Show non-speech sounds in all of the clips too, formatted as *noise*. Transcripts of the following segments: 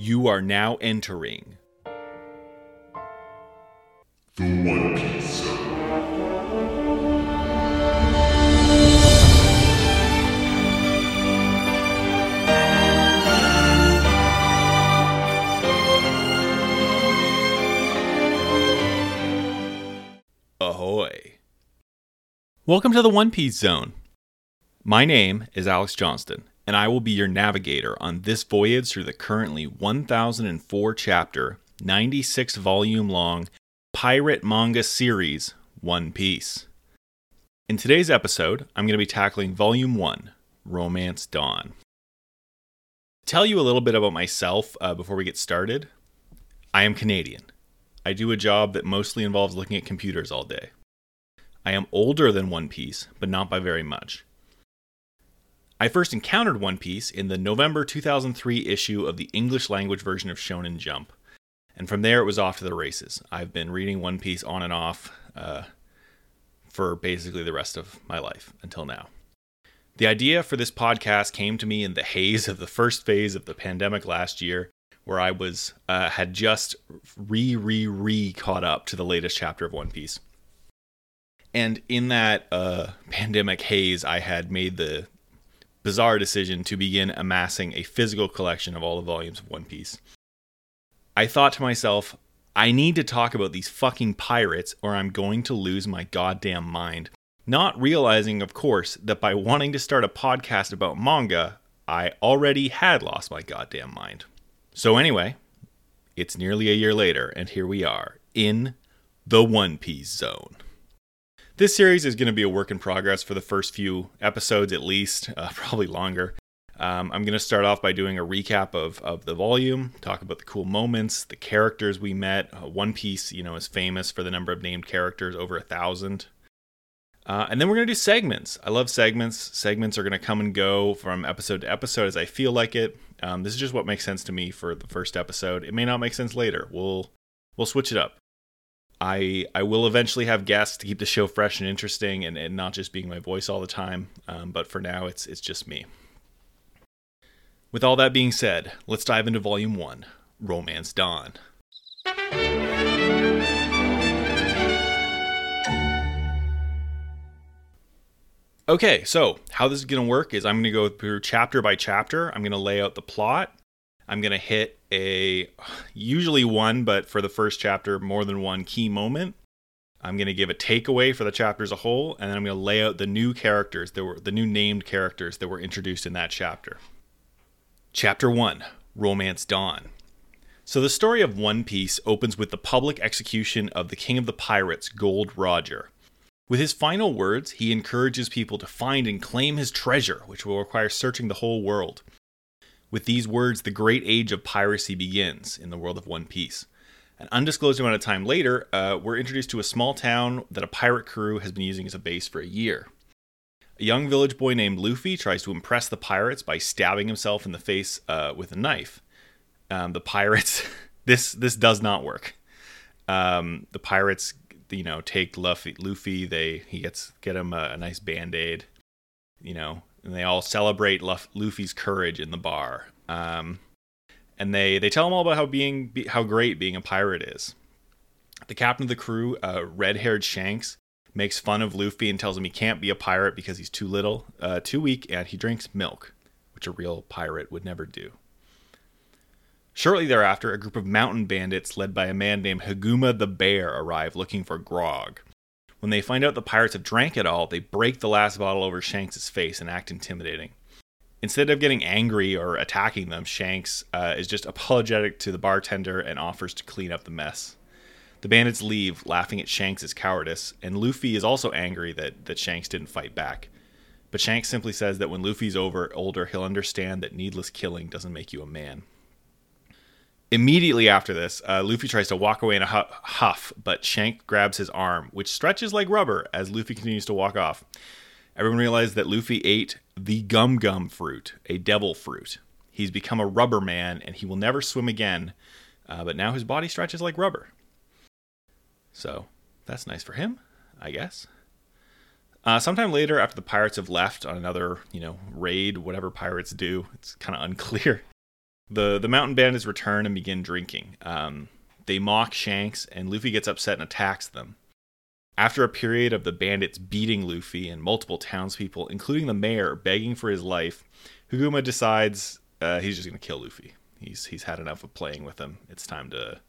You are now entering The One Piece Zone. Ahoy. Welcome to the One Piece Zone. My name is Alex Johnston, and I will be your navigator on this voyage through the currently 1004 chapter, 96 volume long pirate manga series, One Piece. In today's episode, I'm going to be tackling Volume 1, Romance Dawn. Tell you a little bit about myself uh, before we get started. I am Canadian. I do a job that mostly involves looking at computers all day. I am older than One Piece, but not by very much. I first encountered One Piece in the November 2003 issue of the English language version of Shonen Jump, and from there it was off to the races. I've been reading One Piece on and off uh, for basically the rest of my life until now. The idea for this podcast came to me in the haze of the first phase of the pandemic last year where I was uh, had just re re re caught up to the latest chapter of One Piece. And in that uh, pandemic haze, I had made the bizarre decision to begin amassing a physical collection of all the volumes of One Piece. I thought to myself, I need to talk about these fucking pirates or I'm going to lose my goddamn mind. Not realizing, of course, that by wanting to start a podcast about manga, I already had lost my goddamn mind. So, anyway, it's nearly a year later, and here we are in the One Piece Zone. This series is going to be a work in progress for the first few episodes, at least, *laughs* uh, probably longer. Um, I'm going to start off by doing a recap of, of the volume, talk about the cool moments, the characters we met. Uh, One Piece, you know, is famous for the number of named characters, over a thousand. Uh, and then we're going to do segments. I love segments. Segments are going to come and go from episode to episode as I feel like it. Um, this is just what makes sense to me for the first episode. It may not make sense later. We'll we'll switch it up. I I will eventually have guests to keep the show fresh and interesting, and, and not just being my voice all the time. Um, but for now, it's it's just me. With all that being said, let's dive into Volume One, Romance Dawn. Okay, so how this is going to work is I'm going to go through chapter by chapter. I'm going to lay out the plot. I'm going to hit a usually one, but for the first chapter, more than one key moment. I'm going to give a takeaway for the chapter as a whole, and then I'm going to lay out the new characters that were the new named characters that were introduced in that chapter. Chapter 1 Romance Dawn. So, the story of One Piece opens with the public execution of the King of the Pirates, Gold Roger. With his final words, he encourages people to find and claim his treasure, which will require searching the whole world. With these words, the great age of piracy begins in the world of One Piece. An undisclosed amount of time later, uh, we're introduced to a small town that a pirate crew has been using as a base for a year. A young village boy named Luffy tries to impress the pirates by stabbing himself in the face uh, with a knife. Um, the pirates, *laughs* this this does not work. Um, the pirates you know take Luffy. Luffy they he gets get him a, a nice band aid, you know, and they all celebrate Luff, Luffy's courage in the bar. Um, and they they tell him all about how being be, how great being a pirate is. The captain of the crew, uh, red-haired Shanks, makes fun of Luffy and tells him he can't be a pirate because he's too little, uh, too weak, and he drinks milk, which a real pirate would never do. Shortly thereafter, a group of mountain bandits led by a man named Higuma the Bear arrive looking for grog. When they find out the pirates have drank it all, they break the last bottle over Shanks' face and act intimidating. Instead of getting angry or attacking them, Shanks uh, is just apologetic to the bartender and offers to clean up the mess. The bandits leave, laughing at Shanks' cowardice, and Luffy is also angry that, that Shanks didn't fight back. But Shanks simply says that when Luffy's over older, he'll understand that needless killing doesn't make you a man. Immediately after this, uh, Luffy tries to walk away in a huff, but Shank grabs his arm, which stretches like rubber as Luffy continues to walk off. Everyone realizes that Luffy ate the gum gum fruit, a devil fruit. He's become a rubber man and he will never swim again, uh, but now his body stretches like rubber. So that's nice for him, I guess. Uh, sometime later, after the pirates have left on another, you know, raid, whatever pirates do, it's kind of unclear. The the mountain bandits return and begin drinking. Um, they mock Shanks, and Luffy gets upset and attacks them. After a period of the bandits beating Luffy and multiple townspeople, including the mayor, begging for his life, Higuma decides uh, he's just going to kill Luffy. He's he's had enough of playing with him. It's time to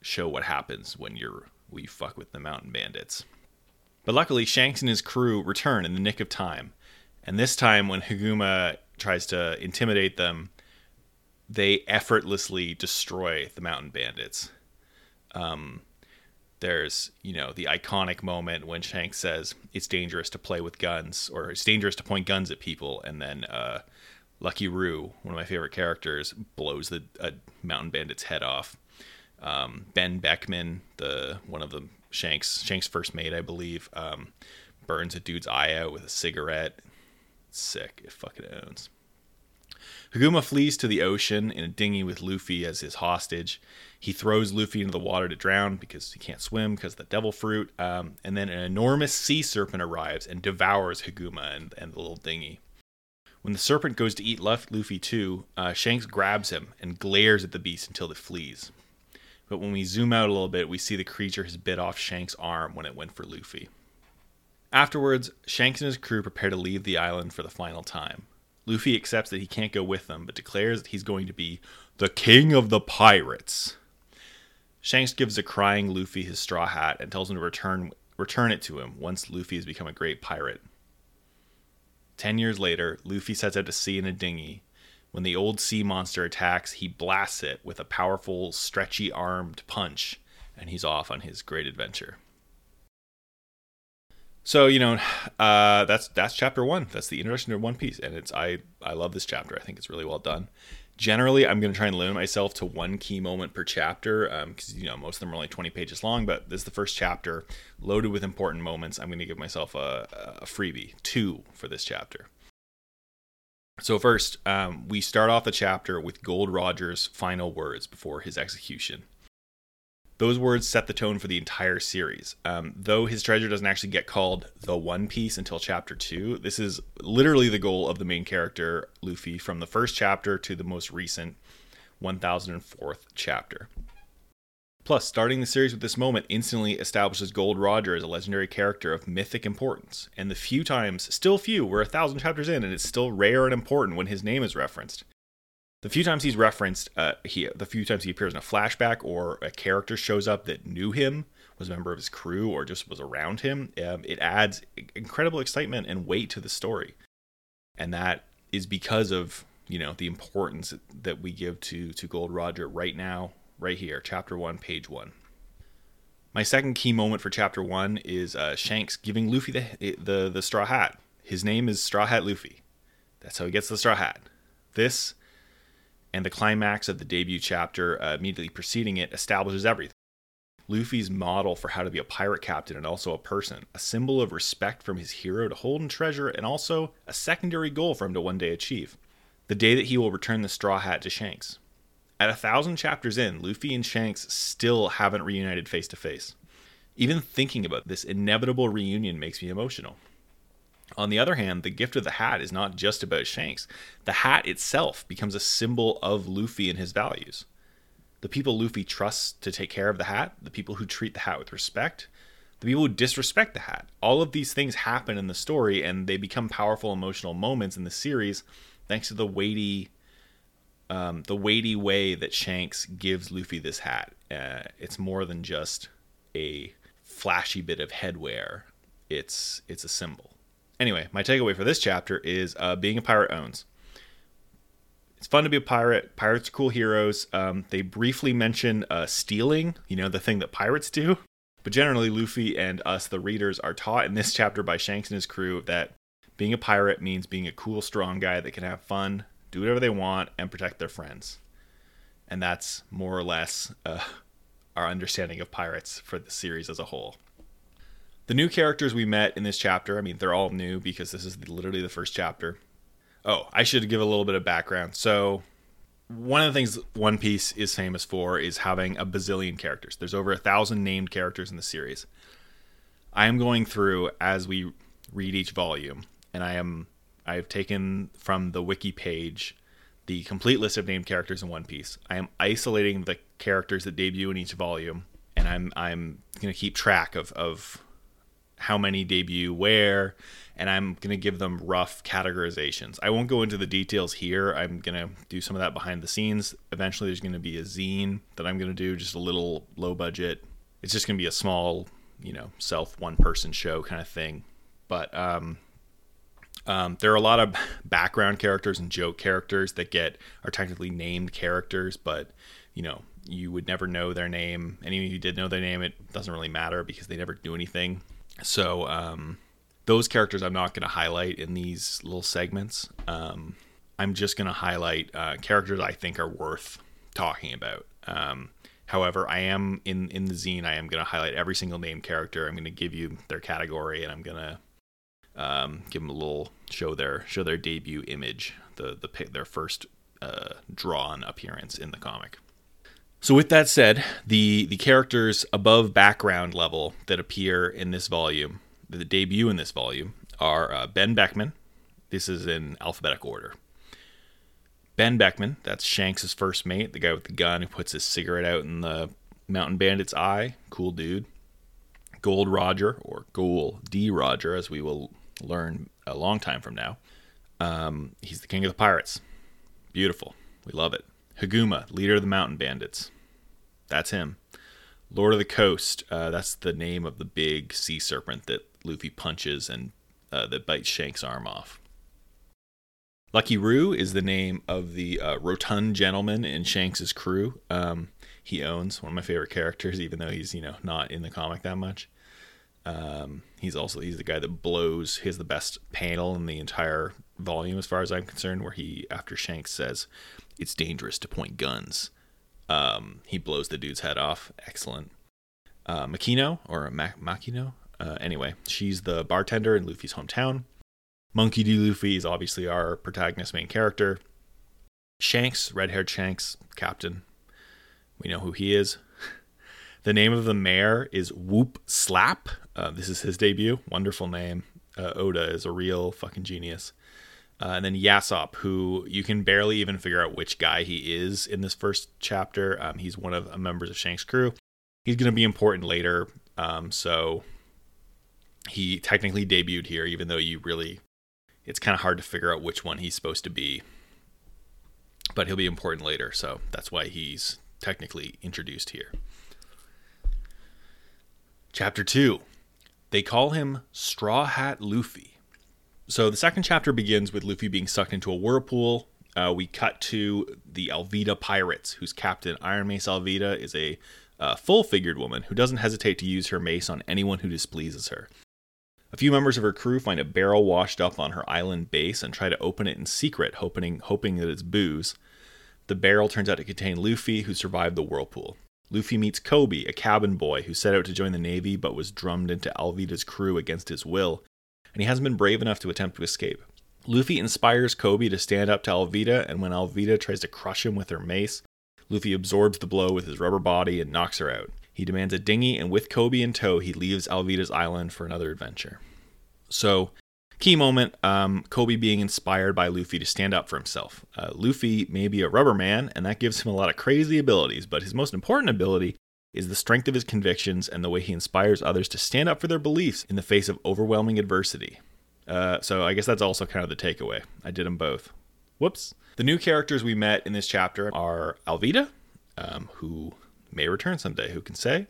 show what happens when you're we fuck with the mountain bandits. But luckily, Shanks and his crew return in the nick of time, and this time when Higuma tries to intimidate them, they effortlessly destroy the mountain bandits. Um, there's you know the iconic moment when Shanks says it's dangerous to play with guns or it's dangerous to point guns at people, and then uh, Lucky Roux, one of my favorite characters, blows the a mountain bandit's head off. Um, ben Beckman, the one of the Shanks Shanks' first mate, I believe, um, burns a dude's eye out with a cigarette. Sick. It fucking owns. Higuma flees to the ocean in a dinghy with Luffy as his hostage. He throws Luffy into the water to drown because he can't swim because of the devil fruit. Um, and then an enormous sea serpent arrives and devours Higuma and, and the little dinghy. When the serpent goes to eat Luffy too, uh, Shanks grabs him and glares at the beast until it flees. But when we zoom out a little bit, we see the creature has bit off Shanks' arm when it went for Luffy. Afterwards, Shanks and his crew prepare to leave the island for the final time. Luffy accepts that he can't go with them, but declares that he's going to be the king of the pirates. Shanks gives a crying Luffy his straw hat and tells him to return return it to him once Luffy has become a great pirate. Ten years later, Luffy sets out to sea in a dinghy. When the old sea monster attacks, he blasts it with a powerful, stretchy armed punch, and he's off on his great adventure. So you know, *sighs* uh, that's that's chapter one. That's the introduction to One Piece, and it's I I love this chapter. I think it's really well done. Generally, I'm going to try and limit myself to one key moment per chapter because um, you know most of them are only 20 pages long. But this is the first chapter, loaded with important moments. I'm going to give myself a, a freebie, two for this chapter. So first, um, we start off the chapter with Gold Roger's final words before his execution those words set the tone for the entire series. Um, though his treasure doesn't actually get called the One Piece until chapter two, this is literally the goal of the main character, Luffy, from the first chapter to the most recent 1004th chapter. Plus, starting the series with this moment instantly establishes Gold Roger as a legendary character of mythic importance, and the few times, still few, we're a thousand chapters in, and it's still rare and important when his name is referenced. The few times he's referenced, uh, he the few times he appears in a flashback or a character shows up that knew him, was a member of his crew, or just was around him, um, it adds incredible excitement and weight to the story, and that is because of you know the importance that we give to to Gold Roger right now, right here, chapter one, page one. My second key moment for chapter one is uh, Shanks giving Luffy the, the the straw hat. His name is Straw Hat Luffy. That's how he gets the straw hat. This and the climax of the debut chapter uh, immediately preceding it establishes everything. Luffy's model for how to be a pirate captain and also a person, a symbol of respect from his hero to hold and treasure, and also a secondary goal for him to one day achieve the day that he will return the straw hat to Shanks. At a thousand chapters in, Luffy and Shanks still haven't reunited face to face. Even thinking about this inevitable reunion makes me emotional. On the other hand, the gift of the hat is not just about Shanks. The hat itself becomes a symbol of Luffy and his values. The people Luffy trusts to take care of the hat, the people who treat the hat with respect, the people who disrespect the hat. All of these things happen in the story and they become powerful emotional moments in the series thanks to the weighty um, the weighty way that Shanks gives Luffy this hat. Uh, it's more than just a flashy bit of headwear. It's it's a symbol. Anyway, my takeaway for this chapter is uh, being a pirate owns. It's fun to be a pirate. Pirates are cool heroes. Um, they briefly mention uh, stealing, you know, the thing that pirates do. But generally, Luffy and us, the readers, are taught in this chapter by Shanks and his crew that being a pirate means being a cool, strong guy that can have fun, do whatever they want, and protect their friends. And that's more or less uh, our understanding of pirates for the series as a whole. The new characters we met in this chapter, I mean, they're all new because this is literally the first chapter. Oh, I should give a little bit of background. So, one of the things One Piece is famous for is having a bazillion characters. There's over a thousand named characters in the series. I am going through as we read each volume, and I am I have taken from the wiki page the complete list of named characters in One Piece. I am isolating the characters that debut in each volume, and I'm I'm going to keep track of of how many debut where, and I'm going to give them rough categorizations. I won't go into the details here. I'm going to do some of that behind the scenes. Eventually, there's going to be a zine that I'm going to do, just a little low budget. It's just going to be a small, you know, self one person show kind of thing. But um, um, there are a lot of background characters and joke characters that get are technically named characters, but you know you would never know their name. Any of you did know their name, it doesn't really matter because they never do anything. So um, those characters I'm not going to highlight in these little segments. Um, I'm just going to highlight uh, characters I think are worth talking about. Um, however, I am in in the zine. I am going to highlight every single named character. I'm going to give you their category, and I'm going to um, give them a little show their show their debut image, the the their first uh, drawn appearance in the comic. So with that said, the the characters above background level that appear in this volume, the debut in this volume, are uh, Ben Beckman. This is in alphabetical order. Ben Beckman, that's Shanks' first mate, the guy with the gun who puts his cigarette out in the mountain bandit's eye. Cool dude. Gold Roger, or Gol D. Roger, as we will learn a long time from now. Um, he's the king of the pirates. Beautiful. We love it. Higuma, leader of the mountain bandits. That's him. Lord of the Coast. Uh, that's the name of the big sea serpent that Luffy punches and uh, that bites Shank's arm off. Lucky Roo is the name of the uh, rotund gentleman in Shanks's crew. Um, he owns one of my favorite characters, even though he's you know not in the comic that much. Um, he's also he's the guy that blows. He has the best panel in the entire volume, as far as I'm concerned, where he after Shanks says it's dangerous to point guns. Um, he blows the dude's head off. Excellent. Uh, Makino or Mac- Makino. Uh, anyway, she's the bartender in Luffy's hometown. Monkey D. Luffy is obviously our protagonist main character. Shanks, red haired Shanks, captain. We know who he is. *laughs* The name of the mayor is Woop Slap. Uh, this is his debut. Wonderful name. Uh, Oda is a real fucking genius. Uh, and then Yasopp, who you can barely even figure out which guy he is in this first chapter. Um, he's one of the members of Shank's crew. He's going to be important later. Um, so he technically debuted here, even though you really, it's kind of hard to figure out which one he's supposed to be. But he'll be important later. So that's why he's technically introduced here. Chapter 2. They call him Straw Hat Luffy. So the second chapter begins with Luffy being sucked into a whirlpool. Uh, we cut to the Alvida pirates, whose captain, Iron Mace Alvida, is a uh, full figured woman who doesn't hesitate to use her mace on anyone who displeases her. A few members of her crew find a barrel washed up on her island base and try to open it in secret, hoping, hoping that it's booze. The barrel turns out to contain Luffy, who survived the whirlpool. Luffy meets Koby, a cabin boy who set out to join the Navy but was drummed into Alvida's crew against his will and he hasn't been brave enough to attempt to escape. Luffy inspires Koby to stand up to Alvida, and when Alvida tries to crush him with her mace, Luffy absorbs the blow with his rubber body and knocks her out. He demands a dinghy, and with Koby in tow, he leaves Alvida's island for another adventure. So, key moment um, Koby being inspired by Luffy to stand up for himself. Uh, Luffy may be a rubber man, and that gives him a lot of crazy abilities, but his most important ability is the strength of his convictions and the way he inspires others to stand up for their beliefs in the face of overwhelming adversity. Uh, so I guess that's also kind of the takeaway. I did them both. Whoops. The new characters we met in this chapter are Alvida, um, who may return someday, who can say,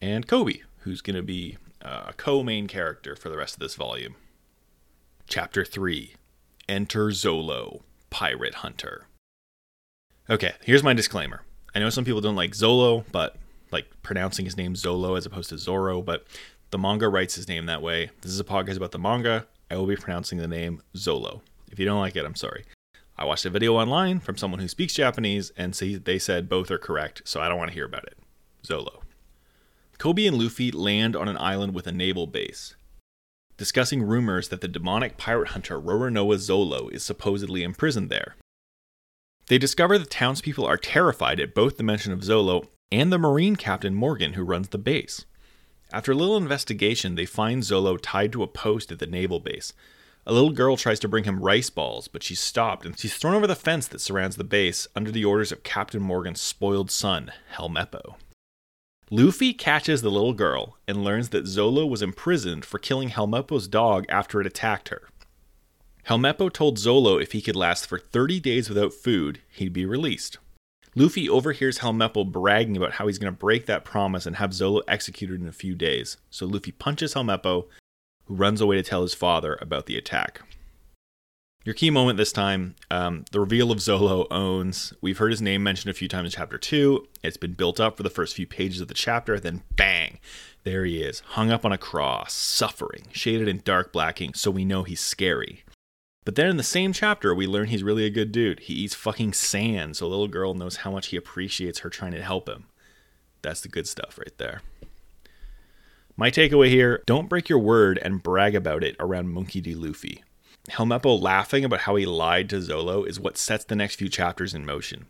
and Koby, who's going to be uh, a co main character for the rest of this volume. Chapter 3 Enter Zolo, Pirate Hunter. Okay, here's my disclaimer. I know some people don't like Zolo, but like pronouncing his name Zolo as opposed to Zoro, but the manga writes his name that way. This is a podcast about the manga. I will be pronouncing the name Zolo. If you don't like it, I'm sorry. I watched a video online from someone who speaks Japanese and see they said both are correct, so I don't want to hear about it. Zolo. Koby and Luffy land on an island with a naval base, discussing rumors that the demonic pirate hunter Roronoa Zolo is supposedly imprisoned there. They discover the townspeople are terrified at both the mention of Zolo and the Marine captain Morgan, who runs the base. After a little investigation, they find Zolo tied to a post at the naval base. A little girl tries to bring him rice balls, but she's stopped and she's thrown over the fence that surrounds the base under the orders of Captain Morgan's spoiled son, Helmeppo. Luffy catches the little girl and learns that Zolo was imprisoned for killing Helmeppo's dog after it attacked her. Helmeppo told Zolo if he could last for 30 days without food, he'd be released. Luffy overhears Helmeppo bragging about how he's going to break that promise and have Zolo executed in a few days, so Luffy punches Helmeppo, who runs away to tell his father about the attack. Your key moment this time, um, the reveal of Zolo owns. We've heard his name mentioned a few times in chapter two. It's been built up for the first few pages of the chapter, then bang, there he is, hung up on a cross, suffering, shaded in dark blacking, so we know he's scary. But then in the same chapter, we learn he's really a good dude. He eats fucking sand, so a little girl knows how much he appreciates her trying to help him. That's the good stuff right there. My takeaway here don't break your word and brag about it around Monkey D. Luffy. Helmeppo laughing about how he lied to Zolo is what sets the next few chapters in motion.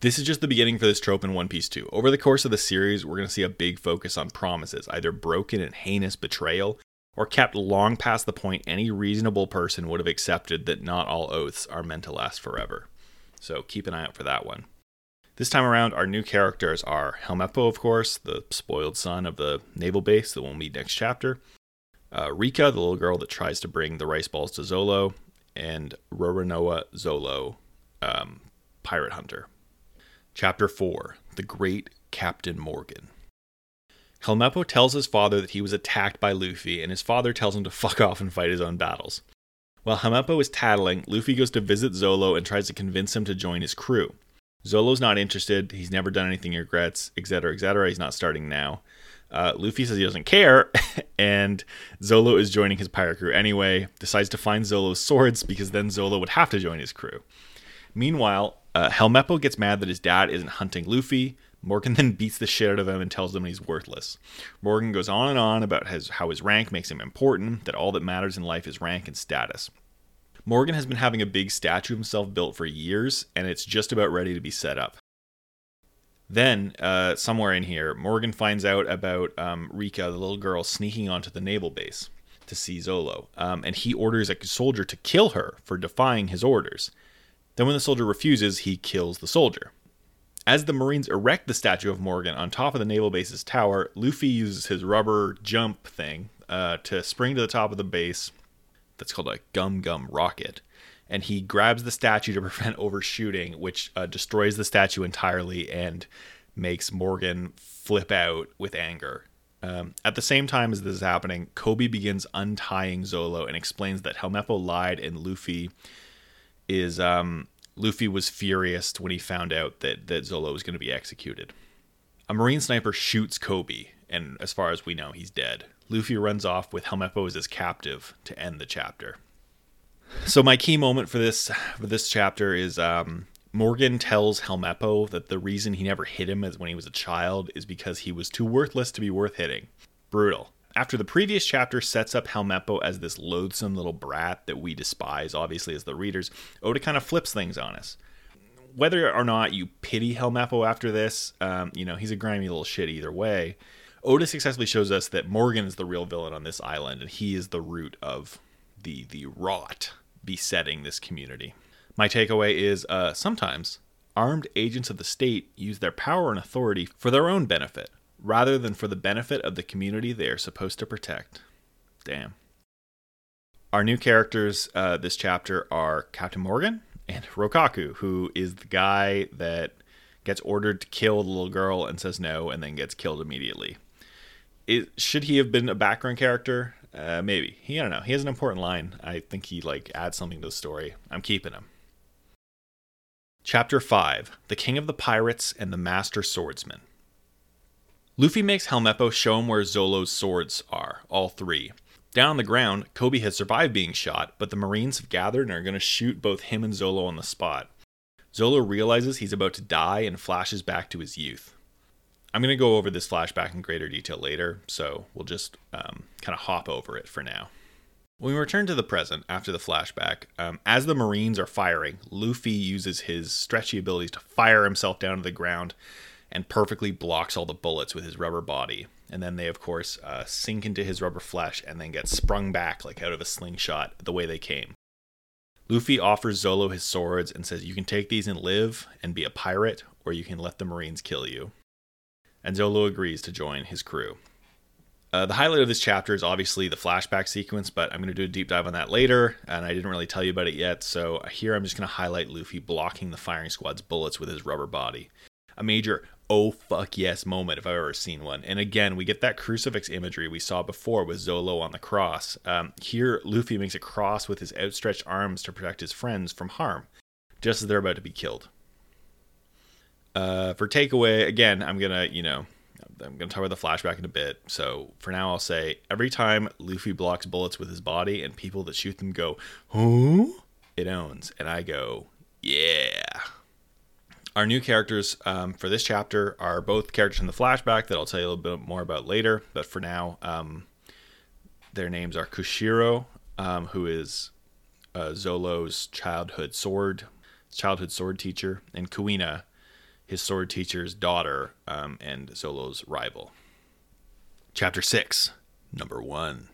This is just the beginning for this trope in One Piece 2. Over the course of the series, we're going to see a big focus on promises, either broken and heinous betrayal, or kept long past the point any reasonable person would have accepted that not all oaths are meant to last forever. So keep an eye out for that one. This time around, our new characters are Helmeppo, of course, the spoiled son of the naval base that we'll meet next chapter, uh, Rika, the little girl that tries to bring the rice balls to Zolo, and Roronoa Zolo, um, pirate hunter. Chapter 4 The Great Captain Morgan. Helmeppo tells his father that he was attacked by Luffy, and his father tells him to fuck off and fight his own battles. While Helmeppo is tattling, Luffy goes to visit Zolo and tries to convince him to join his crew. Zolo's not interested, he's never done anything he regrets, etc., etc., he's not starting now. Uh, Luffy says he doesn't care, *laughs* and Zolo is joining his pirate crew anyway, decides to find Zolo's swords because then Zolo would have to join his crew. Meanwhile, uh, Helmeppo gets mad that his dad isn't hunting Luffy, Morgan *laughs* then beats the shit out of him and tells him he's worthless. Morgan goes on and on about his, how his rank makes him important, that all that matters in life is rank and status. Morgan has been having a big statue of himself built for years, and it's just about ready to be set up. Then, uh, somewhere in here, Morgan finds out about um, Rika, the little girl, sneaking onto the naval base to see Zolo, um, and he orders a soldier to kill her for defying his orders. Then, when the soldier refuses, he kills the soldier. As the Marines erect the statue of Morgan on top of the naval base's tower, Luffy uses his rubber jump thing uh, to spring to the top of the base. That's called a gum gum rocket. And he grabs the statue to *laughs* prevent overshooting, which uh, destroys the statue entirely and makes Morgan flip out with anger. Um, at the same time as this is happening, Koby begins untying Zolo and explains that Helmeppo lied and Luffy is um, Luffy was furious when he found out that, that Zolo was going to be executed. A Marine sniper shoots Koby, and as far as we know, he's dead. Luffy runs off with Helmeppo as his captive to end the chapter. So my key moment for this for this chapter is um, Morgan tells Helmeppo that the reason he never hit him as when he was a child is because he was too worthless to be worth hitting. Brutal after the previous chapter sets up Helmeppo as this loathsome little brat that we despise, obviously, as the readers, Oda kind of flips things on us. Whether or not you pity Helmeppo after this, um, you know, he's a grimy little shit either way. Oda successfully shows us that Morgan is the real villain on this island, and he is the root of the the rot besetting this community. My takeaway is uh, sometimes armed agents of the state use their power and authority for their own benefit rather than for the benefit of the community they are supposed to protect. Damn. Our new characters uh, this chapter are Captain Morgan and Rokaku, who is the guy that gets ordered to kill the little girl and says no and then gets killed immediately. It, should he have been a background character? Uh, maybe. He, I don't know. He has an important line. I think he like adds something to the story. I'm keeping him. Chapter 5 The King of the Pirates and the Master Swordsman. Luffy makes Helmeppo show him where Zolo's swords are, all three. Down on the ground, Koby has survived being shot, but the Marines have gathered and are going to shoot both him and Zolo on the spot. Zolo realizes he's about to die and flashes back to his youth. I'm going to go over this flashback in greater detail later, so we'll just um, kind of hop over it for now. When we return to the present after the flashback, um, as the Marines are firing, Luffy uses his stretchy abilities to fire himself down to the ground and perfectly blocks all the bullets with his rubber body. and then they, of course, uh, sink into his rubber flesh and then get sprung back like out of a slingshot the way they came. Luffy offers Zolo his swords and says, You can take these and live and be a pirate, or you can let the Marines kill you. And Zolo agrees to join his crew. Uh, the highlight of this chapter is obviously the flashback sequence, but I'm going to do a deep dive on that later, and I didn't really tell you about it yet. So here I'm just going to highlight Luffy blocking the firing squad's bullets with his rubber body. A major oh fuck yes moment if I've ever seen one. And again, we get that crucifix imagery we saw before with Zolo on the cross. Um, here, Luffy makes a cross with his outstretched arms to protect his friends from harm, just as they're about to be killed. Uh, for takeaway, again, I'm gonna, you know, I'm to talk about the flashback in a bit. So for now, I'll say every time Luffy blocks bullets with his body and people that shoot them go, who? It owns. And I go, yeah. Our new characters um, for this chapter are both characters in the flashback that I'll tell you a little bit more about later. But for now, um, their names are Koshiro, um, who is uh, Zolo's childhood sword, childhood sword teacher, and Kuina, his sword teacher's daughter um, and Zolo's rival. Chapter 6, Number 1.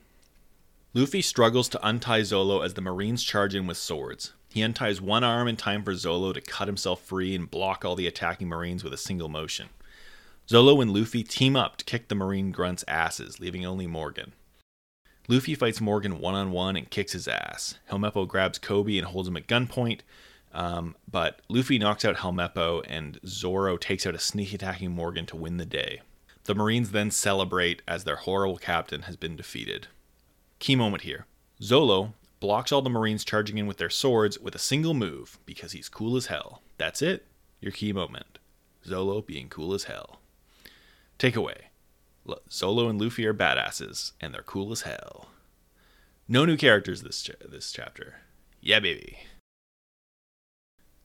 Luffy struggles to untie Zolo as the Marines charge in with swords. He unties one arm in time for Zolo to cut himself free and block all the attacking Marines with a single motion. Zolo and Luffy team up to kick the Marine grunts' asses, leaving only Morgan. Luffy fights Morgan one on one and kicks his ass. Helmeppo grabs Koby and holds him at gunpoint, um, but Luffy knocks out Helmeppo, and Zoro takes out a sneak attacking Morgan to win the day. The Marines then celebrate as their horrible captain has been defeated. Key moment here Zolo blocks all the Marines charging in with their swords with a single move because he's cool as hell. That's it. Your key moment. Zolo being cool as hell. Takeaway Zolo and Luffy are badasses, and they're cool as hell. No new characters this, this chapter. Yeah, baby.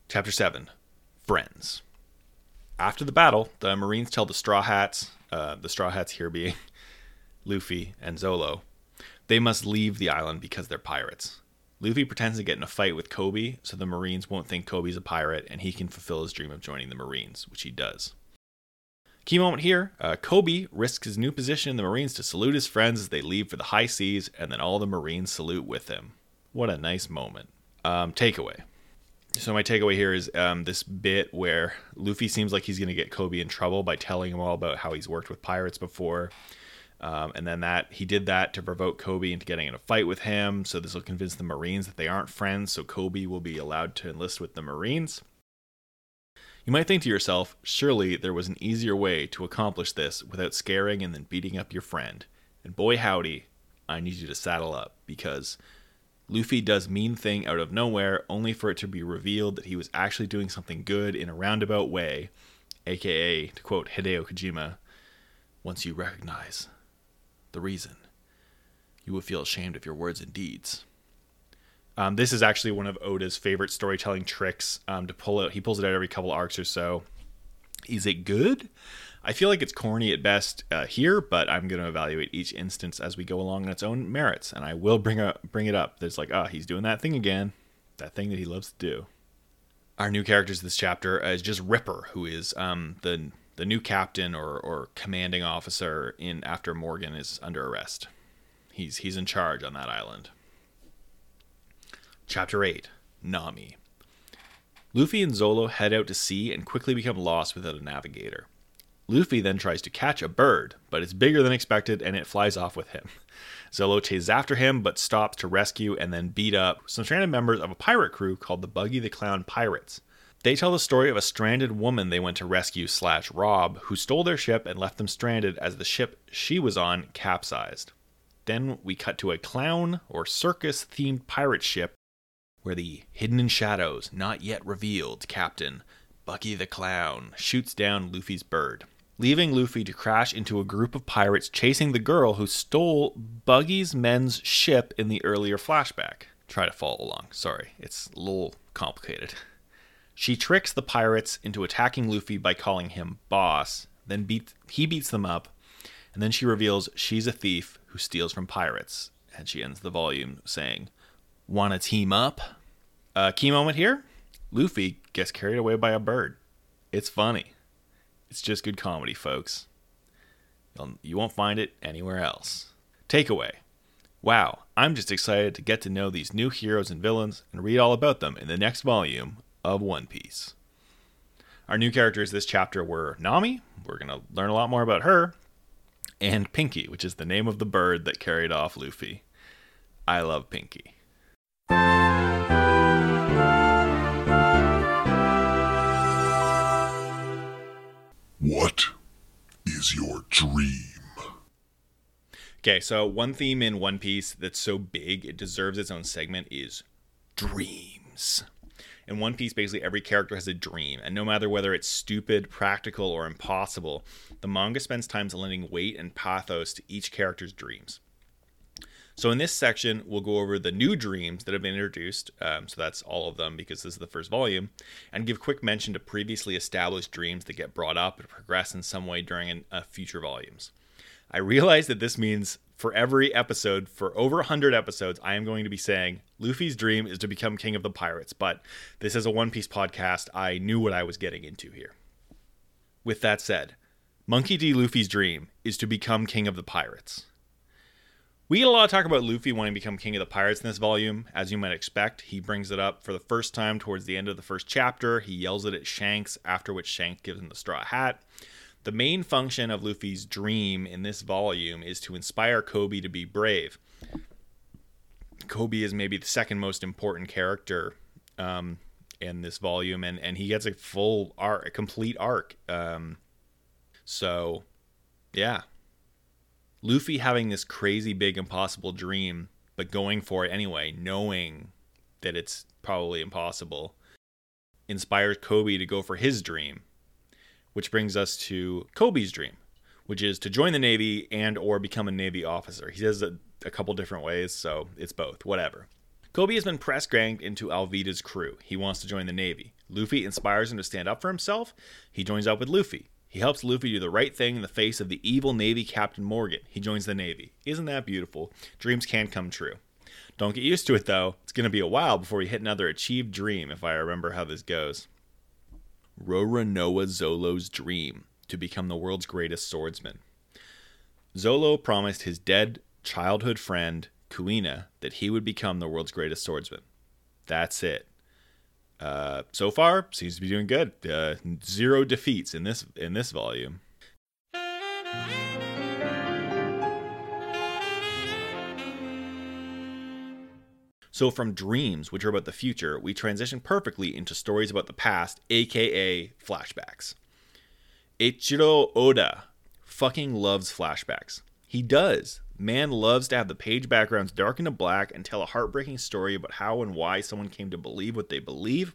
Chapter 7 Friends. After the battle, the Marines tell the Straw Hats, uh, the Straw Hats here being *laughs* Luffy and Zolo, they must leave the island because they're pirates. Luffy pretends to get in a fight with Koby so the Marines won't think Koby's a pirate and he can fulfill his dream of joining the Marines, which he does. Key moment here uh, Koby risks his new position in the Marines to salute his friends as they leave for the high seas, and then all the Marines salute with him. What a nice moment. Um, takeaway so my takeaway here is um, this bit where Luffy seems like he's going to get Koby in trouble by telling him all about how he's worked with pirates before. Um, and then that he did that to provoke Koby into getting in a fight with him. So this will convince the Marines that they aren't friends. So Koby will be allowed to enlist with the Marines. You might think to yourself, surely there was an easier way to accomplish this without scaring and then beating up your friend. And boy howdy, I need you to saddle up because Luffy does mean thing out of nowhere, only for it to be revealed that he was actually doing something good in a roundabout way, aka, to quote Hideo Kojima, once you recognize the reason, you will feel ashamed of your words and deeds. Um, this is actually one of Oda's favorite storytelling tricks um, to pull it. He pulls it out every couple arcs or so. Is it good? I feel like it's corny at best uh, here, but I'm going to evaluate each instance as we go along on its own merits, and I will bring up bring it up. There's like, ah, oh, he's doing that thing again, that thing that he loves to do. Our new characters this chapter is just Ripper, who is um, the the new captain or or commanding officer in after Morgan is under arrest. He's he's in charge on that island. Chapter eight, Nami. Luffy and Zolo head out to sea and quickly become lost without a navigator. Luffy then tries to catch a bird, but it's bigger than expected and it flies off with him. Zolo chases after him, but stops to rescue and then beat up some stranded members of a pirate crew called the Buggy the Clown Pirates. They tell the story of a stranded woman they went to rescue slash rob who stole their ship and left them stranded as the ship she was on capsized. Then we cut to a clown or circus themed pirate ship where the hidden in shadows, not yet revealed captain, Buggy the Clown, shoots down Luffy's bird leaving Luffy to crash into a group of pirates chasing the girl who stole Buggy's men's ship in the earlier flashback. Try to follow along. Sorry, it's a little complicated. *laughs* She tricks the pirates into attacking Luffy by calling him boss, then beat, he beats them up, and then she reveals she's a thief who steals from pirates. And she ends the volume saying, Wanna team up? A key moment here Luffy gets carried away by a bird. It's funny. It's just good comedy, folks. You'll, you won't find it anywhere else. Takeaway Wow, I'm just excited to get to know these new heroes and villains and read all about them in the next volume of One Piece. Our new characters this chapter were Nami, we're going to learn a lot more about her, and Pinky, which is the name of the bird that carried off Luffy. I love Pinky. What is your dream? Okay, so one theme in One Piece that's so big it deserves its own segment is dreams. In One Piece, basically every character has a dream, and no matter whether it's stupid, practical, or impossible, the manga spends time lending weight and pathos to each character's dreams. So in this section, we'll go over the new dreams that have been introduced. Um, so that's all of them because this is the first volume, and give quick mention to previously established dreams that get brought up and progress in some way during an, uh, future volumes. I realize that this means for every episode, for over 100 episodes, I am going to be saying Luffy's dream is to become king of the pirates. But this is a One Piece podcast. I knew what I was getting into here. With that said, Monkey D. Luffy's dream is to become king of the pirates. We get a lot of talk about Luffy wanting to become king of the pirates in this volume, as you might expect. He brings it up for the first time towards the end of the first chapter. He yells it at Shanks, after which Shanks gives him the straw hat. The main function of Luffy's dream in this volume is to inspire Koby to be brave. Koby is maybe the second most important character um, in this volume, and, and he gets a full arc, a complete arc. Um, so, yeah, Luffy having this crazy big impossible dream, but going for it anyway, knowing that it's probably impossible, inspires Koby to go for his dream, which brings us to Koby's dream, which is to join the Navy and or become a Navy officer. He does it a couple different ways, so it's both, whatever. Koby has been press ganged into Alvida's crew. He wants to join the Navy. Luffy inspires him to stand up for himself. He joins up with Luffy. He helps Luffy do the right thing in the face of the evil Navy Captain Morgan. He joins the Navy. Isn't that beautiful? Dreams can come true. Don't get used to it though. It's going to be a while before we hit another achieved dream if I remember how this goes. Roronoa Zolo's dream to become the world's greatest swordsman. Zolo promised his dead childhood friend, Kuina, that he would become the world's greatest swordsman. That's it uh, so far seems to be doing good. Uh, zero defeats in this in this volume. So from dreams, which are about the future, we transition perfectly into stories about the past, aka flashbacks. Eiichiro Oda fucking loves flashbacks. He does. Man loves to have the page backgrounds darken to black and tell a heartbreaking story about how and why someone came to believe what they believe,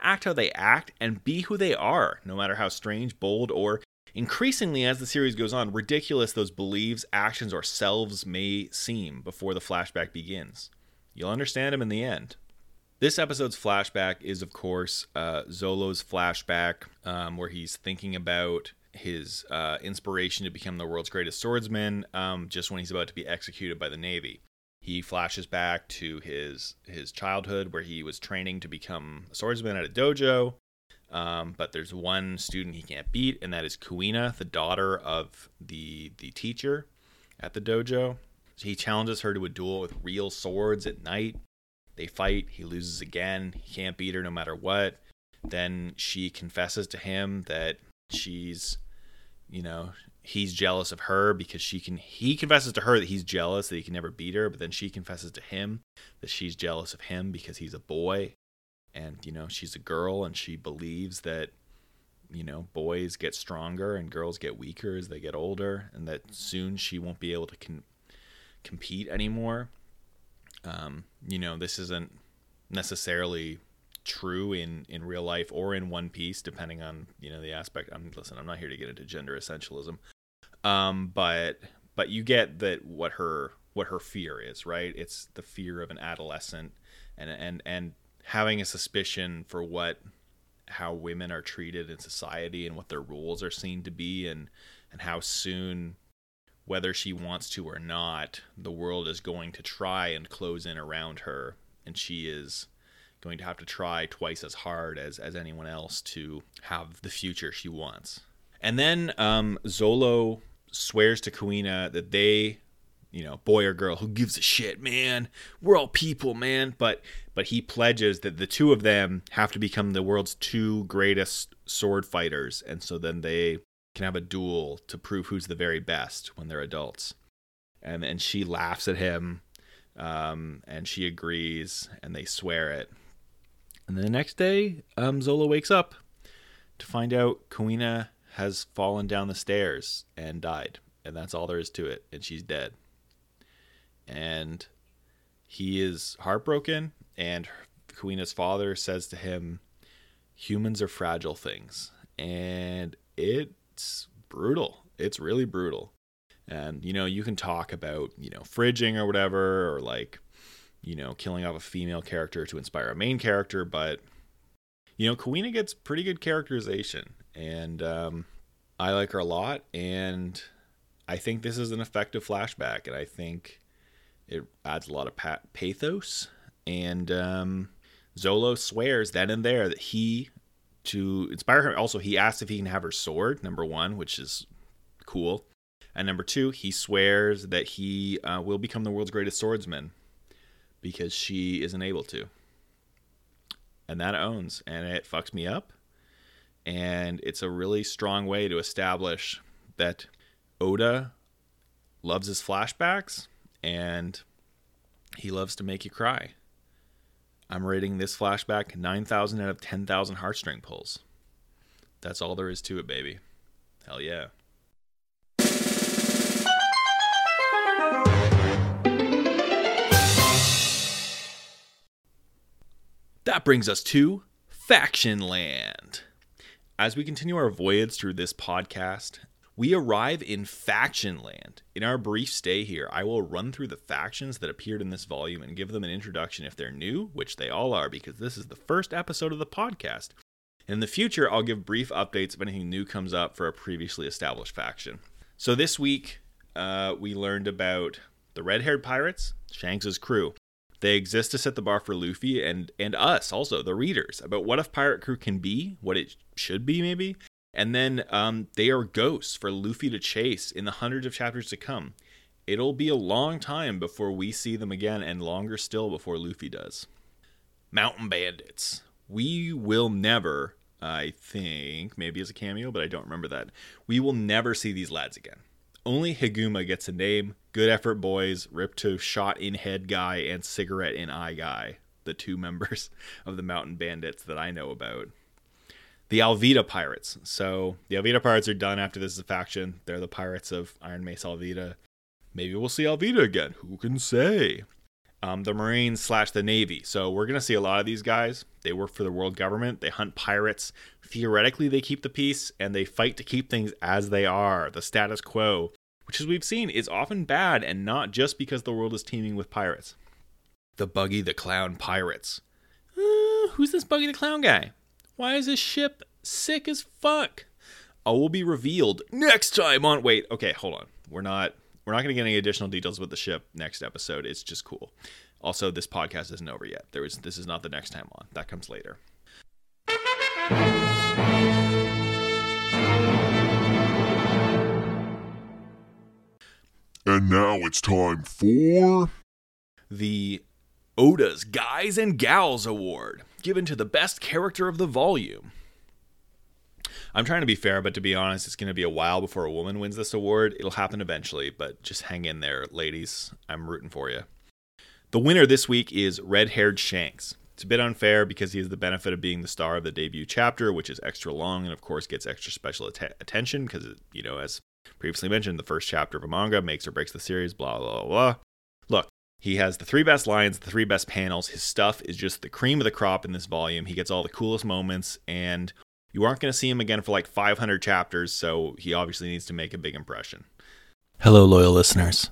act how they act, and be who they are, no matter how strange, bold, or increasingly as the series goes on, ridiculous those beliefs, actions, or selves may seem before the flashback begins. You'll understand him in the end. This episode's flashback is, of course, uh, Zolo's flashback, um, where he's thinking about his uh, inspiration to become the world's greatest swordsman um, just when he's about to be executed by the Navy. He flashes back to his his childhood where he was training to become a swordsman at a dojo. Um, but there's one student he can't beat, and that is Kuina, the daughter of the the teacher at the dojo. He challenges her to a duel with real swords at night. They fight. He loses again. He can't beat her no matter what. Then she confesses to him that she's you know he's jealous of her because she can he confesses to her that he's jealous that he can never beat her but then she confesses to him that she's jealous of him because he's a boy and you know she's a girl and she believes that you know boys get stronger and girls get weaker as they get older and that soon she won't be able to con- compete anymore um, you know this isn't necessarily true in in real life or in One Piece, depending on you know the aspect. I'm listen. I'm not here to get into gender essentialism, um, but but you get that what her what her fear is, right? It's the fear of an adolescent, and and and having a suspicion for what how women are treated in society and what their roles are seen to be, and and how soon whether she wants to or not, the world is going to try and close in around her, and she is going to have to try twice as hard as, as anyone else to have the future she wants. And then um, Zolo swears to Kuina that they, you know, boy or girl, who gives a shit, man? We're all people, man. But but he pledges that the two of them have to become the world's two greatest sword fighters, and so then they can have a duel to prove who's the very best when they're adults. And and she laughs at him, um, and she agrees, and they swear it. And then the next day, um, Zolo wakes up to find out Kuina has fallen down the stairs and died. And that's all there is to it. And she's dead. And he is heartbroken. And Kuina's father says to him, Humans are fragile things. And it's brutal. It's really brutal. And, you know, you can talk about, you know, fridging or whatever, or like, you know, killing off a female character to inspire a main character, but you know, Kuina gets pretty good characterization, and um, I like her a lot. And I think this is an effective flashback, and I think it adds a lot of pathos. And um, Zolo swears then and there that he, to inspire her, also he asks if he can have her sword. Number one, which is cool. And number two, he swears that he uh, will become the world's greatest swordsman because she isn't able to and that owns and it fucks me up and it's a really strong way to establish that oda loves his flashbacks and he loves to make you cry i'm rating this flashback 9000 out of 10000 heartstring pulls. That's all there is to it baby. Hell yeah. That brings us to Faction Land. As we continue our voyage through this podcast, we arrive in Faction Land. In our brief stay here, I will run through the factions that appeared in this volume and give them an introduction if they're new, which they all are because this is the first episode of the podcast. In the future, I'll give brief updates if anything new comes up for a previously established faction. So this week, uh, we learned about the red haired pirates, Shanks' crew. They exist to set the bar for Luffy and and us also, the readers, about what a pirate crew can be, what it should be maybe. And then um, they are ghosts for Luffy to chase in the hundreds of chapters to come. It'll be a long time before we see them again, and longer still before Luffy does. Mountain Bandits. We will never, I think, maybe as a cameo, but I don't remember that. We will never see these lads again. Only Higuma gets a name. Good effort, boys. Rip to shot in head guy and cigarette in eye guy, the two members *laughs* of the Mountain Bandits that I know about. The Alvida Pirates. So the Alvida Pirates are done after this is a faction. They're the pirates of Iron Mace Alvida. Maybe we'll see Alvida again. Who can say? Um, the Marines slash the Navy. So we're going to see a lot of these guys. They work for the world government. They hunt pirates. Theoretically, they keep the peace and they fight to keep things as they are, the status quo, which, as we've seen, is often bad and not just because the world is teeming with pirates. The Buggy the Clown Pirates. Uh, who's this Buggy the Clown guy? Why is this ship sick as fuck? All will be revealed next time on. Wait, okay, hold on. We're not we're not going to get any additional details with the ship next episode. It's just cool. Also, this podcast isn't over yet. There is this is not the next time on. That comes later. And now it's time for the Oda's Guys and Gals Award, given to the best character of the volume. I'm trying to be fair, but to be honest, it's going to be a while before a woman wins this award. It'll happen eventually, but just hang in there, ladies. I'm rooting for you. The winner this week is Red Haired Shanks. It's a bit unfair because he has the benefit of being the star of the debut chapter, which is extra long and, of course, gets extra special att- attention because, you know, as previously mentioned, the first chapter of a manga makes or breaks the series, blah, blah, blah. He has the three best lines, the three best panels. His stuff is just the cream of the crop in this volume. He gets all the coolest moments, and you aren't going to see him again for like 500 chapters, so he obviously needs to make a big impression. Hello, loyal listeners.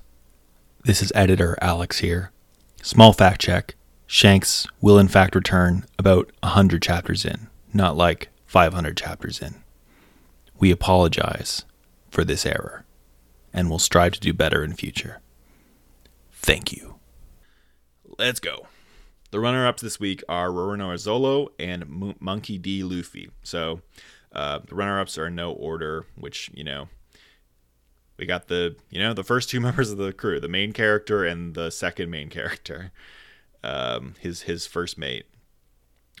This is editor Alex here. Small fact check Shanks will in fact return about 100 chapters in, not like 500 chapters in. We apologize for this error and will strive to do better in future. Thank you. Let's go. The runner ups this week are Roronoa Zolo and M- Monkey D. Luffy. So uh, the runner ups are in no order, which, you know, We got the you know the first two *laughs* members of the crew, the main character and the second main character, um, his his first mate.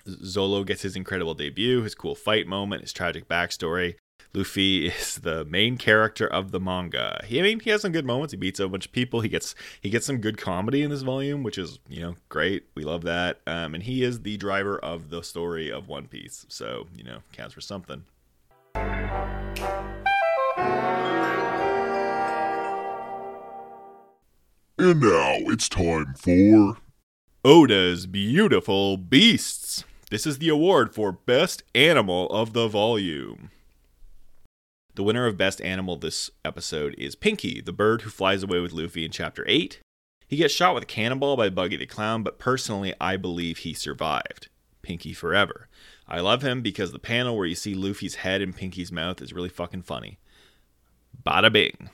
Zolo gets his incredible debut, his cool fight moment, his tragic backstory. Luffy *laughs* is the main character of the manga. He, I mean, he has some good moments. He beats a bunch of people. He gets he gets some good comedy in this volume, which is you know great. We love that. Um, and he is the driver of the story of One Piece, so you know counts for something. And now it's time for. Oda's Beautiful Beasts. This is the award for Best Animal of the Volume. The winner of Best Animal this episode is Pinky, the bird who flies away with Luffy in Chapter 8. He gets shot with a cannonball by Buggy the Clown, but personally, I believe he survived. Pinky forever. I love him because the panel where you see Luffy's head in Pinky's mouth is really fucking funny. Bada bing.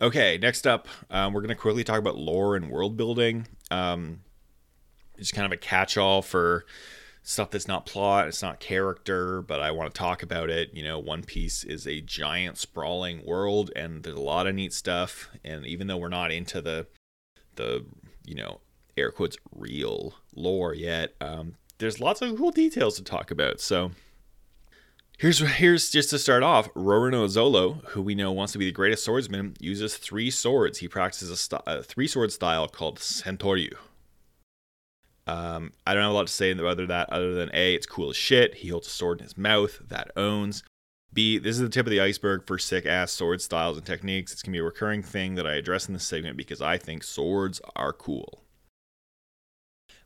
Okay, next up, um, we're going to quickly talk about lore and world building. Um, it's kind of a catch all for stuff that's not plot, it's not character, but I want to talk about it. You know, One Piece is a giant sprawling world and there's a lot of neat stuff. And even though we're not into the, the, you know, air quotes real lore yet, um, there's lots of cool details to talk about. So Here's here's just to start off. Roronoa Zolo, who we know wants to be the greatest swordsman, uses three swords. He practices a, st- a three sword style called Santoryu. Um, I don't have a lot to say other that other than a, it's cool as shit. He holds a sword in his mouth that owns. B, this is the tip of the iceberg for sick ass sword styles and techniques. It's gonna be a recurring thing that I address in this segment because I think swords are cool.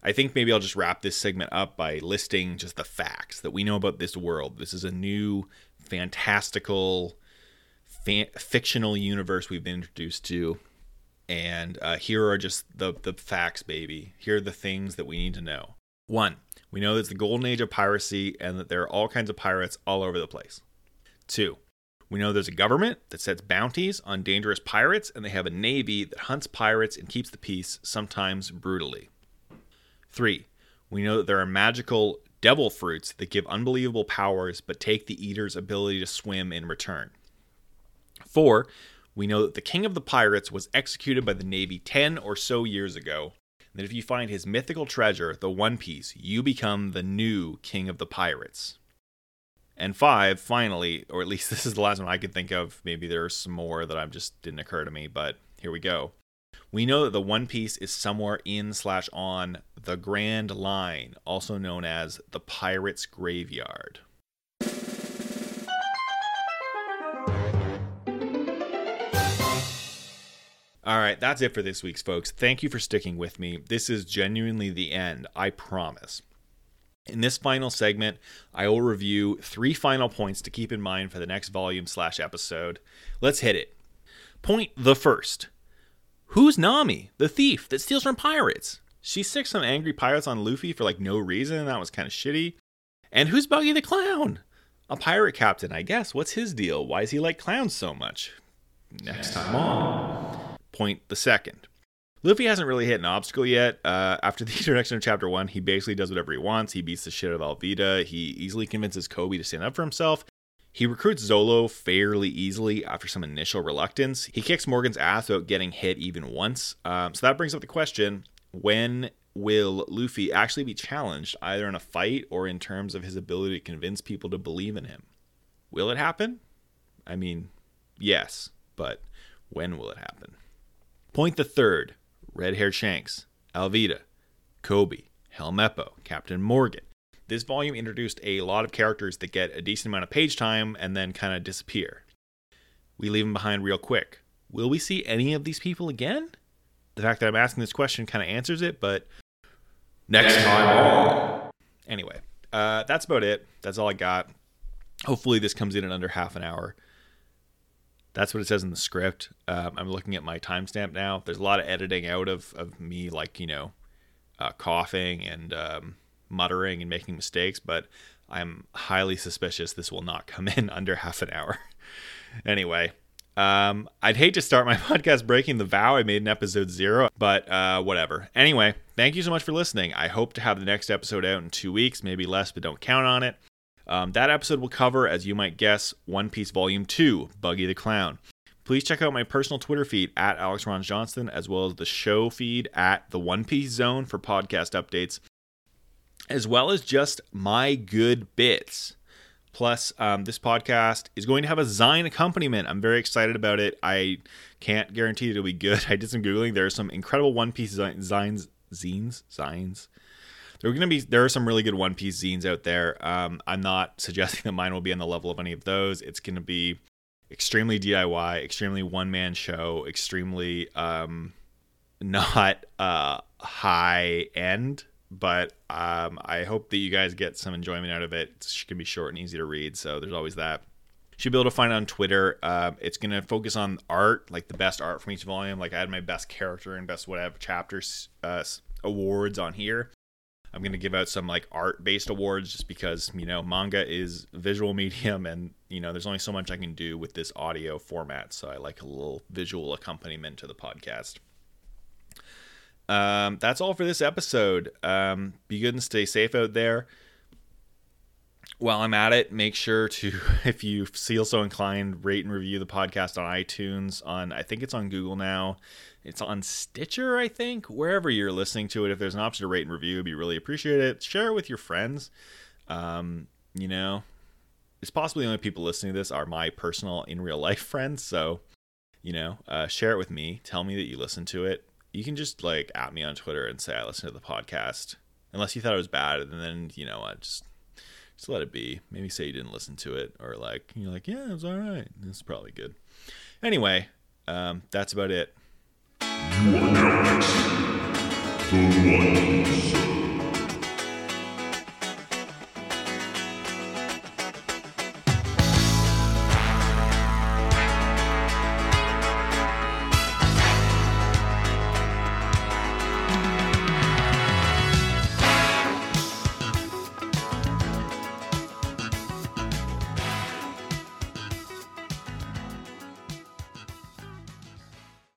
I think maybe I'll just wrap this segment up by listing just the facts that we know about this world. This is a new, fantastical, fan- fictional universe we've been introduced to. And uh, here are just the, the facts, baby. Here are the things that we need to know. One, we know that it's the golden age of piracy and that there are all kinds of pirates all over the place. Two, we know there's a government that sets bounties on dangerous pirates, and they have a navy that hunts pirates and keeps the peace, sometimes brutally. Three, we know that there are magical devil fruits that give unbelievable powers but take the eater's ability to swim in return. Four, we know that the king of the pirates was executed by the Navy 10 or so years ago, and that if you find his mythical treasure, the One Piece, you become the new king of the pirates. And five, finally, or at least *laughs* this is the last one I could think of. Maybe there are some more that I just didn't occur to me, but here we go. We know that the One Piece is somewhere in slash on the Grand Line, also known as the Pirates' Graveyard. All right, that's it for this week's folks. Thank you for sticking with me. This is genuinely the end, I promise. In this final segment, I will review three final points to keep in mind for the next volume slash episode. Let's hit it. Point the first. Who's Nami, the thief that steals from pirates? She sicked some angry pirates on Luffy for like no reason. That was kind of shitty. And who's Buggy the Clown? A pirate captain, I guess. What's his deal? Why is he like clowns so much? Next time on. Point the second. Luffy hasn't really hit an obstacle yet. Uh, after the *laughs* introduction of Chapter 1, he basically does whatever he wants. He beats the shit out of Alvida. He easily convinces Koby to stand up for himself. He recruits Zolo fairly easily after some initial reluctance. He kicks Morgan's ass without getting hit even once. Um, so that brings up the question when will Luffy actually be challenged, either in a fight or in terms of his ability to convince people to believe in him? Will it happen? I mean, yes, but when will it happen? Point the third red haired Shanks, Alvida, Koby, Helmeppo, Captain Morgan. This volume introduced a lot of characters that get a decent amount of page time and then kind of disappear. We leave them behind real quick. Will we see any of these people again? The fact that I'm asking this question kind of answers it, but next time on. Anyway, uh, that's about it. That's all I got. Hopefully, this comes in in under half an hour. That's what it says in the script. Um, I'm looking at my timestamp now. There's a lot of editing out of, of me, like, you know, uh, coughing and um, muttering and making mistakes, but I'm highly suspicious this will not come *laughs* in under half an hour. *laughs* anyway, um, I'd hate to start my *laughs* podcast breaking the vow I made in episode zero, but uh, whatever. Anyway, thank you so much for listening. I hope to have the next episode out in two weeks, maybe less, but don't count on it. Um, that episode will cover, as you might guess, One Piece Volume 2, Buggy the Clown. Please check out my personal Twitter feed at Alex Ron Johnston, as well as the show feed at the One Piece Zone for podcast updates, as well as just my good bits. Plus, um, this podcast is going to have a Zine accompaniment. I'm very excited about it. I can't guarantee it'll be good. *laughs* I did some googling. There are some incredible One Piece zines, zines, zines. There are to be there are some really good One Piece zines out there. Um, I'm not *laughs* suggesting that mine will be on the level of any of those. It's to be extremely DIY, extremely one man show, extremely um, *laughs* not uh, high end but um, I hope that you guys get some enjoyment out of it. It can be short and easy to read, so there's always that. Should be able to find on Twitter. Uh, it's going to focus on art, like the best art from each volume. Like I had my best character and best whatever chapters uh, awards on here. I'm going to give out some like art based awards just because, you know, manga is visual medium and, you know, there's only so much I can do with this audio format. So I like a little visual accompaniment to the podcast. Um, that's all for this episode. Um, be good and stay safe out there. While I'm at it, make sure to, *laughs* if you feel so inclined, rate and review the podcast on iTunes. On I think it's on Google now. It's on Stitcher, I think. Wherever you're listening to it, if there's an option to rate and review, it'd be really appreciate it. Share it with your friends. Um, you know, it's possibly the only people listening to this are my personal in real life *laughs* friends. So, you know, uh, share it with me. Tell me that you listen to it you can just like at me on Twitter and say I listened to the podcast. Unless you thought it was bad, and then you know what, just just let it be. Maybe say you didn't listen to it, or like you're like, yeah, it was all right. It's probably good. Anyway, um, that's about it. You are now the one.